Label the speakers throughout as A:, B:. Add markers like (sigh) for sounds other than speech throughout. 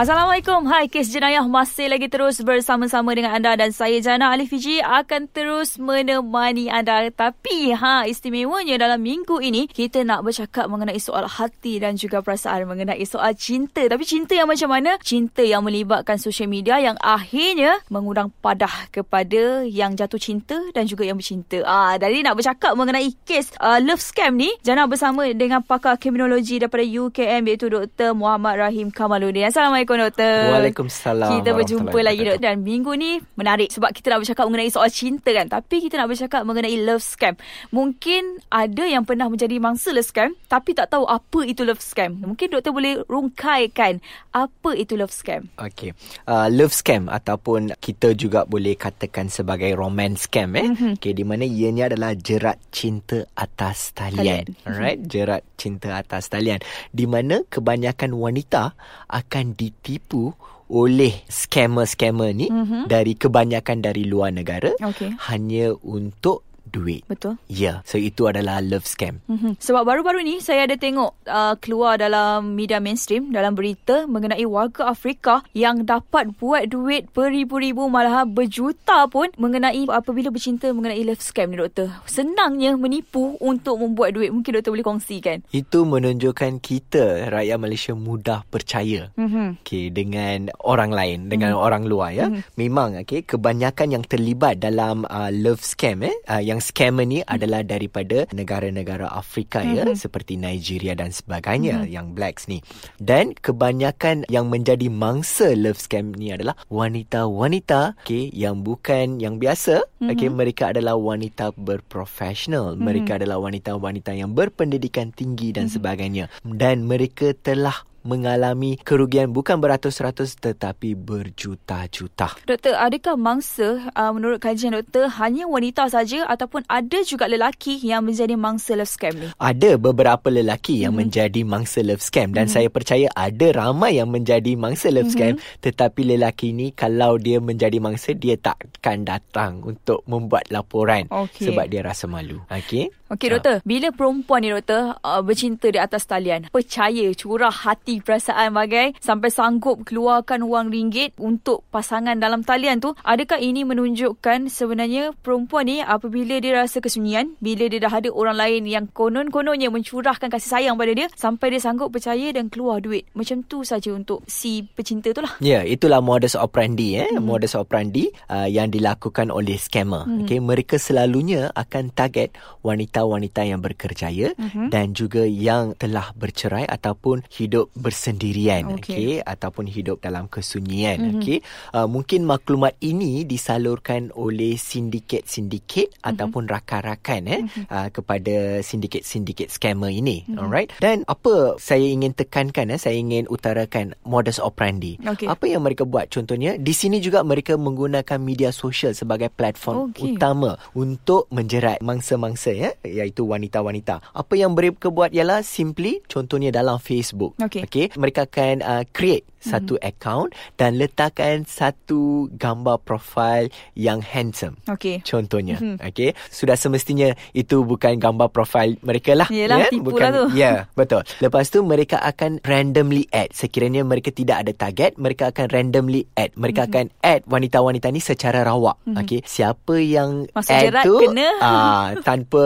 A: Assalamualaikum. Hai, kes jenayah masih lagi terus bersama-sama dengan anda dan saya Jana Ali Fiji akan terus menemani anda. Tapi ha istimewanya dalam minggu ini kita nak bercakap mengenai soal hati dan juga perasaan mengenai soal cinta. Tapi cinta yang macam mana? Cinta yang melibatkan sosial media yang akhirnya mengundang padah kepada yang jatuh cinta dan juga yang bercinta. Ah, dari nak bercakap mengenai kes uh, love scam ni, Jana bersama dengan pakar kriminologi daripada UKM iaitu Dr. Muhammad Rahim Kamaluddin. Assalamualaikum. Assalamualaikum doktor.
B: Waalaikumsalam.
A: Kita berjumpa lagi doktor dan minggu ni menarik sebab kita nak bercakap mengenai soal cinta kan. Tapi kita nak bercakap mengenai love scam. Mungkin ada yang pernah menjadi mangsa love scam tapi tak tahu apa itu love scam. Mungkin doktor boleh rungkaikan apa itu love scam.
B: Okey. Uh, love scam ataupun kita juga boleh katakan sebagai romance scam eh. Mm-hmm. Okey di mana ianya adalah jerat cinta atas talian. talian. Alright, jerat cinta atas talian di mana kebanyakan wanita akan di ditipu oleh scammer-scammer ni mm-hmm. dari kebanyakan dari luar negara okay. hanya untuk duit.
A: Betul.
B: Ya, yeah. so itu adalah love scam.
A: Mm-hmm. Sebab baru-baru ni saya ada tengok uh, keluar dalam media mainstream dalam berita mengenai warga Afrika yang dapat buat duit beribu-ribu malah berjuta pun mengenai apabila bercinta mengenai love scam ni doktor. Senangnya menipu untuk membuat duit. Mungkin doktor boleh kongsikan.
B: Itu menunjukkan kita rakyat Malaysia mudah percaya. Mm-hmm. Okay, dengan orang lain, dengan mm-hmm. orang luar ya. Mm-hmm. Memang okay, kebanyakan yang terlibat dalam uh, love scam eh uh, yang scammer ni mm-hmm. adalah daripada negara-negara Afrika mm-hmm. ya seperti Nigeria dan sebagainya mm-hmm. yang blacks ni. Dan kebanyakan yang menjadi mangsa love scam ni adalah wanita-wanita okay, yang bukan yang biasa. Mm-hmm. Okay, mereka adalah wanita berprofesional. Mm-hmm. Mereka adalah wanita-wanita yang berpendidikan tinggi dan mm-hmm. sebagainya. Dan mereka telah mengalami kerugian bukan beratus-ratus tetapi berjuta-juta.
A: Doktor, adakah mangsa uh, menurut kajian doktor hanya wanita saja ataupun ada juga lelaki yang menjadi mangsa love scam ni?
B: Ada beberapa lelaki yang mm-hmm. menjadi mangsa love scam dan mm-hmm. saya percaya ada ramai yang menjadi mangsa love mm-hmm. scam tetapi lelaki ni kalau dia menjadi mangsa dia takkan datang untuk membuat laporan okay. sebab dia rasa malu. Okey.
A: Okey doktor, bila perempuan ni doktor uh, bercinta di atas talian, percaya curah hati perasaan bagai sampai sanggup keluarkan wang ringgit untuk pasangan dalam talian tu, adakah ini menunjukkan sebenarnya perempuan ni apabila dia rasa kesunyian, bila dia dah ada orang lain yang konon-kononnya mencurahkan kasih sayang pada dia sampai dia sanggup percaya dan keluar duit. Macam tu saja untuk si pecinta tu lah.
B: Ya, yeah, itulah modus operandi eh, hmm. modus operandi uh, yang dilakukan oleh scammer. Hmm. Okey, mereka selalunya akan target wanita wanita-wanita yang berkerjaya uh-huh. dan juga yang telah bercerai ataupun hidup bersendirian okey okay? ataupun hidup dalam kesunyian uh-huh. okey uh, mungkin maklumat ini disalurkan oleh sindiket-sindiket uh-huh. ataupun rakan-rakan eh uh-huh. uh, kepada sindiket-sindiket scammer ini uh-huh. alright dan apa saya ingin tekankan eh saya ingin utarakan modus operandi okay. apa yang mereka buat contohnya di sini juga mereka menggunakan media sosial sebagai platform okay. utama untuk menjerat mangsa-mangsa ya iaitu wanita-wanita. Apa yang mereka buat ialah simply contohnya dalam Facebook. Okay. okay mereka akan uh, create satu mm-hmm. account dan letakkan satu gambar profil yang handsome.
A: Okay.
B: Contohnya. Mm-hmm. Okay. Sudah semestinya itu bukan gambar profil mereka lah.
A: Yelah,
B: yeah?
A: tipu
B: bukan,
A: lah tu.
B: Ya, yeah, betul. Lepas tu mereka akan randomly add. Sekiranya mereka tidak ada target, mereka akan randomly add. Mereka mm-hmm. akan add wanita-wanita ni secara rawak. Mm-hmm. Okay. Siapa yang
A: Masuk
B: add
A: jerat
B: tu
A: kena.
B: Uh, tanpa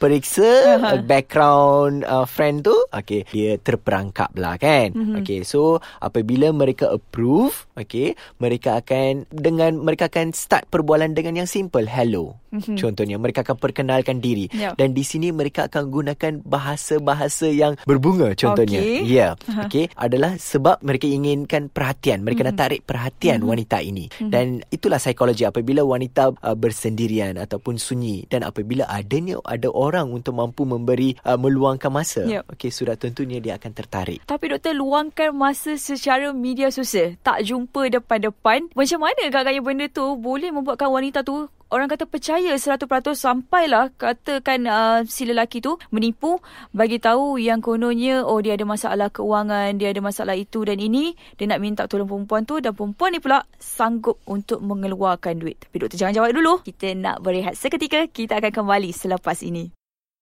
B: periksa uh-huh. background uh, friend tu, okay, dia terperangkap lah kan. Mm-hmm. Okay. So, apa apabila mereka approve, okay, mereka akan dengan mereka akan start perbualan dengan yang simple, hello. Mm-hmm. Contohnya mereka akan perkenalkan diri yep. dan di sini mereka akan gunakan bahasa-bahasa yang berbunga contohnya. Ya. Yeah. Uh-huh. Okay, adalah sebab mereka inginkan perhatian, mereka mm-hmm. nak tarik perhatian mm-hmm. wanita ini. Mm-hmm. Dan itulah psikologi apabila wanita uh, bersendirian ataupun sunyi dan apabila adanya ada orang untuk mampu memberi uh, meluangkan masa, yep. okay, sudah tentunya dia akan tertarik.
A: Tapi doktor luangkan masa secara secara media sosial tak jumpa depan-depan macam mana agaknya benda tu boleh membuatkan wanita tu orang kata percaya 100% sampailah katakan uh, si lelaki tu menipu bagi tahu yang kononnya oh dia ada masalah keuangan dia ada masalah itu dan ini dia nak minta tolong perempuan tu dan perempuan ni pula sanggup untuk mengeluarkan duit tapi doktor jangan jawab dulu kita nak berehat seketika kita akan kembali selepas ini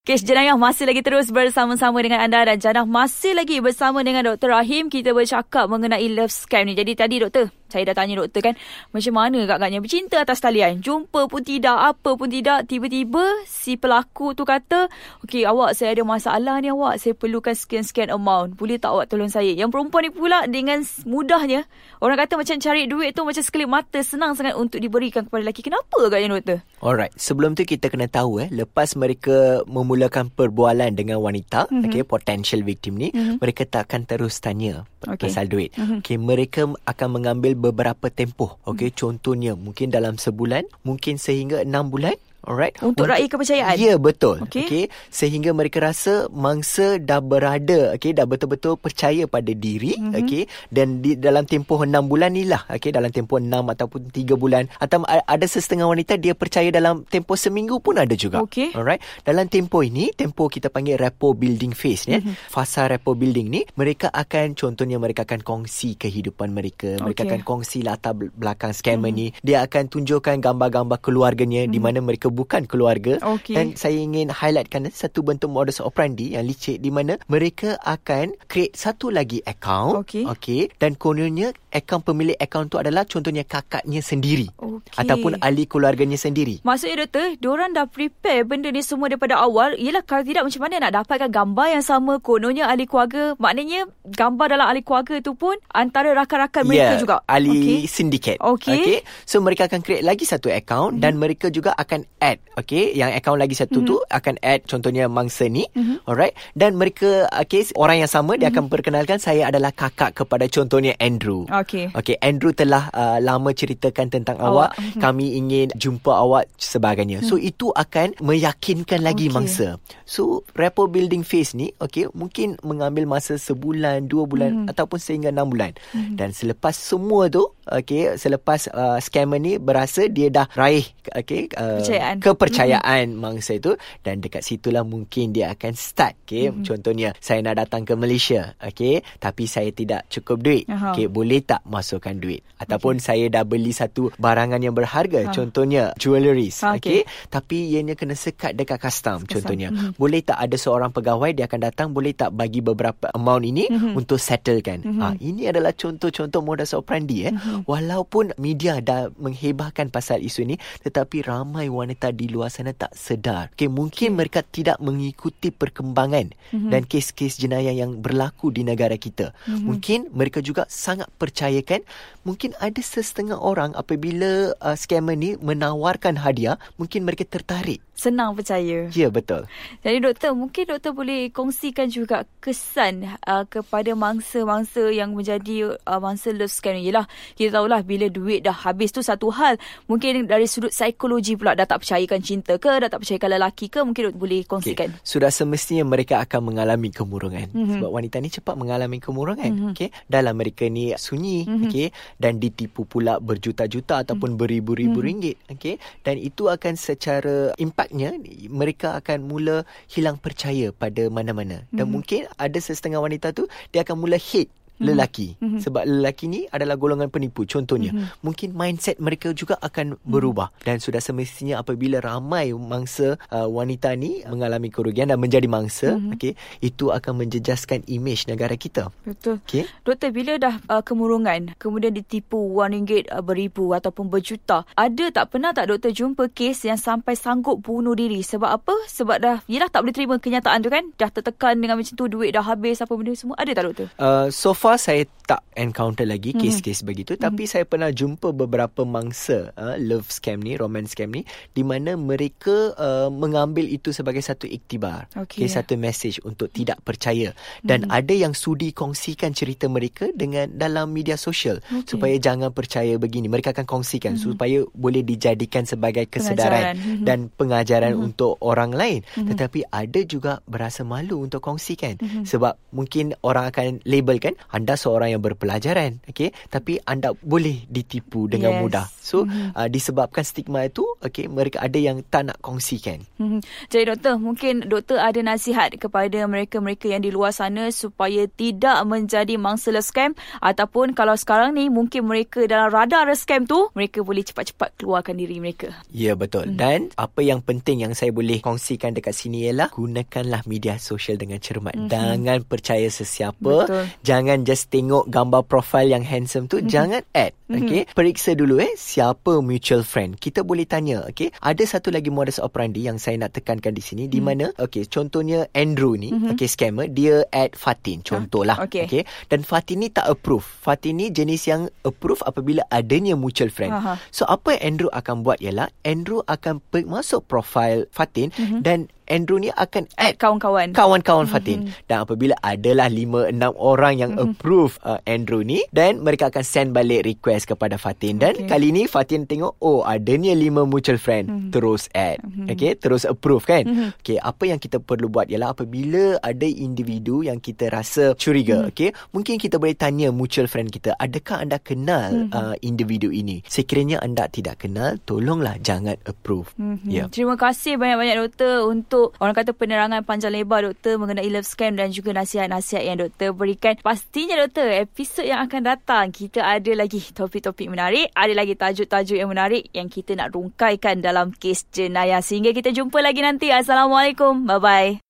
A: Kes jenayah masih lagi terus bersama-sama dengan anda dan Janah masih lagi bersama dengan Dr. Rahim. Kita bercakap mengenai love scam ni. Jadi tadi doktor, saya dah tanya doktor kan, macam mana agaknya bercinta atas talian? Jumpa pun tidak, apa pun tidak. Tiba-tiba si pelaku tu kata, okey awak saya ada masalah ni awak, saya perlukan sekian-sekian amount. Boleh tak awak tolong saya? Yang perempuan ni pula dengan mudahnya, orang kata macam cari duit tu macam sekelip mata, senang sangat untuk diberikan kepada lelaki. Kenapa agaknya doktor?
B: Alright, sebelum tu kita kena tahu eh, lepas mereka memulakan perbualan dengan wanita, mm-hmm. okay, potential victim ni, mm-hmm. mereka tak akan terus tanya okay. pasal duit. Mm-hmm. Okay, mereka akan mengambil beberapa tempoh. Okay, mm-hmm. contohnya mungkin dalam sebulan, mungkin sehingga enam bulan. Alright.
A: Untuk raih kepercayaan.
B: Ya, betul. Okay. okay. Sehingga mereka rasa mangsa dah berada, okay, dah betul-betul percaya pada diri, mm-hmm. okay. Dan di dalam tempoh enam bulan ni lah, okay, dalam tempoh enam ataupun tiga bulan. Atau ada setengah wanita dia percaya dalam tempoh seminggu pun ada juga.
A: Okay.
B: Alright. Dalam tempoh ini, tempoh kita panggil rapport building phase ni, mm-hmm. fasa rapport building ni, mereka akan, contohnya mereka akan kongsi kehidupan mereka. Mereka okay. akan kongsi latar belakang scammer mm-hmm. ni. Dia akan tunjukkan gambar-gambar keluarganya mm-hmm. di mana mereka bukan keluarga
A: okay.
B: dan saya ingin highlightkan satu bentuk modus operandi yang licik di mana mereka akan create satu lagi account
A: okay.
B: okay dan kononnya akaun pemilik akaun tu adalah contohnya kakaknya sendiri
A: okay.
B: ataupun ahli keluarganya sendiri
A: maksudnya doktor diorang dah prepare benda ni semua daripada awal ialah kalau tidak macam mana nak dapatkan gambar yang sama kononnya ahli keluarga maknanya gambar dalam ahli keluarga tu pun antara rakan-rakan mereka
B: yeah,
A: juga
B: ahli okay. syndicate
A: okay.
B: okay so mereka akan create lagi satu account hmm. dan mereka juga akan add okay yang akaun lagi satu mm-hmm. tu akan add contohnya mangsa ni mm-hmm. alright dan mereka okay orang yang sama mm-hmm. dia akan mhm. perkenalkan saya adalah kakak kepada contohnya Andrew
A: okay
B: okay Andrew telah uh, lama ceritakan tentang awak, awak. (laughs) Kami ingin jumpa awak sebagainya mm-hmm. so itu akan meyakinkan lagi okay. mangsa so rapport building phase ni okay mungkin mengambil masa sebulan dua bulan mm-hmm. ataupun sehingga enam bulan mm-hmm. dan selepas semua tu okay selepas uh, scammer ni berasa dia dah raih okay uh, kepercayaan kepercayaan mm-hmm. mangsa itu dan dekat situlah mungkin dia akan start okey mm-hmm. contohnya saya nak datang ke Malaysia okey tapi saya tidak cukup duit okey boleh tak masukkan duit ataupun okay. saya dah beli satu barangan yang berharga ha. contohnya jewelries okey okay. tapi ianya kena sekat dekat custom, custom. contohnya mm-hmm. boleh tak ada seorang pegawai dia akan datang boleh tak bagi beberapa amount ini mm-hmm. untuk settlekan mm-hmm. ha ini adalah contoh-contoh modus operandi eh mm-hmm. walaupun media dah menghebahkan pasal isu ini tetapi ramai wanita di luar sana tak sedar. Okay, mungkin okay. mereka tidak mengikuti perkembangan mm-hmm. dan kes-kes jenayah yang berlaku di negara kita. Mm-hmm. Mungkin mereka juga sangat percayakan mungkin ada setengah orang apabila uh, scammer ni menawarkan hadiah, mungkin mereka tertarik
A: senang percaya.
B: Ya, betul.
A: Jadi doktor, mungkin doktor boleh kongsikan juga kesan uh, kepada mangsa-mangsa yang menjadi uh, mangsa love scam ni. Yelah, kita tahulah bila duit dah habis tu satu hal. Mungkin dari sudut psikologi pula dah tak percayakan cinta ke, dah tak percayakan lelaki ke, mungkin doktor boleh kongsikan.
B: Okay. Sudah semestinya mereka akan mengalami kemurungan. Mm-hmm. Sebab wanita ni cepat mengalami kemurungan. Mm-hmm. Okay. Dalam mereka ni sunyi. Mm-hmm. Okay. Dan ditipu pula berjuta-juta ataupun mm-hmm. beribu-ribu mm-hmm. ringgit. Okay. Dan itu akan secara impact nampaknya mereka akan mula hilang percaya pada mana-mana dan mm-hmm. mungkin ada setengah wanita tu dia akan mula hate. Lelaki. Mm-hmm. sebab lelaki ni adalah golongan penipu contohnya. Mm-hmm. mungkin mindset mereka juga akan mm-hmm. berubah dan sudah semestinya apabila ramai mangsa uh, wanita ni mengalami kerugian dan menjadi mangsa mm-hmm. okey itu akan menjejaskan imej negara kita.
A: Betul. Okey? Doktor bila dah uh, kemurungan kemudian ditipu wang ringgit uh, beribu ataupun berjuta ada tak pernah tak doktor jumpa kes yang sampai sanggup bunuh diri? Sebab apa? Sebab dah yalah tak boleh terima kenyataan tu kan? Dah tertekan dengan macam tu duit dah habis apa benda semua. Ada tak doktor?
B: Uh, so far saya tak encounter lagi mhm. kes-kes mm-hmm. begitu mm-hmm. tapi saya pernah jumpa beberapa mangsa uh, love scam ni romance scam ni di mana mereka uh, mengambil itu sebagai satu iktibar okay. okay satu message untuk tidak percaya dan mm-hmm. ada yang sudi kongsikan cerita mereka dengan dalam media sosial okay. supaya jangan percaya begini mereka akan kongsikan mm-hmm. supaya boleh dijadikan sebagai kesedaran pengajaran. Mhm. dan pengajaran mm-hmm. untuk orang lain mm-hmm. tetapi ada juga berasa malu untuk kongsikan mm-hmm. sebab mungkin orang akan labelkan anda seorang yang berpelajaran okey tapi anda boleh ditipu dengan
A: Yes.
B: mudah so mm-hmm. uh, disebabkan stigma itu okey mereka ada yang tak nak kongsikan
A: Hmm. Jadi doktor, mungkin doktor ada nasihat kepada mereka-mereka yang di luar sana supaya tidak menjadi mangsala scam ataupun kalau sekarang ni mungkin mereka dalam radar scam tu, mereka boleh cepat-cepat keluarkan diri mereka.
B: Ya betul. Hmm. Dan apa yang penting yang saya boleh kongsikan dekat sini ialah gunakanlah media sosial dengan cermat. Hmm. Jangan percaya sesiapa.
A: Betul.
B: Jangan just tengok gambar profil yang handsome tu, hmm. jangan add. Okey, periksa dulu eh siapa mutual friend. Kita boleh tanya, okey. Ada satu lagi modus operandi yang saya nak tekankan di sini di mana okey, contohnya Andrew ni, mm-hmm. okey scammer, dia add Fatin contohlah.
A: okey.
B: okey. Dan Fatin ni tak approve. Fatin ni jenis yang approve apabila adanya mutual friend.
A: Aha.
B: So apa yang Andrew akan buat ialah Andrew akan pe- masuk profil Fatin mm-hmm. dan Andrew ni akan Add
A: kawan-kawan.
B: kawan-kawan Fatin dan apabila adalah 5 6 orang yang approve uh, Andrew ni dan mereka akan send balik request kepada Fatin. Dan
A: Okay.
B: kali ni Fatin tengok oh adanya 5 mutual friend terus add. Okey terus approve kan? Okey apa yang kita perlu buat ialah apabila ada individu yang kita rasa curiga okey mungkin kita boleh tanya mutual friend kita adakah anda kenal uh, individu ini? Sekiranya anda tidak kenal tolonglah jangan approve.
A: Mhm.
B: ya.
A: Terima kasih banyak-banyak doktor untuk orang kata penerangan panjang lebar doktor mengenai love scam dan juga nasihat-nasihat yang doktor berikan. Pastinya doktor, episod yang akan datang kita ada lagi topik-topik menarik, ada lagi tajuk-tajuk yang menarik yang kita nak rungkaikan dalam kes jenayah. Sehingga kita jumpa lagi nanti. Assalamualaikum. Bye-bye.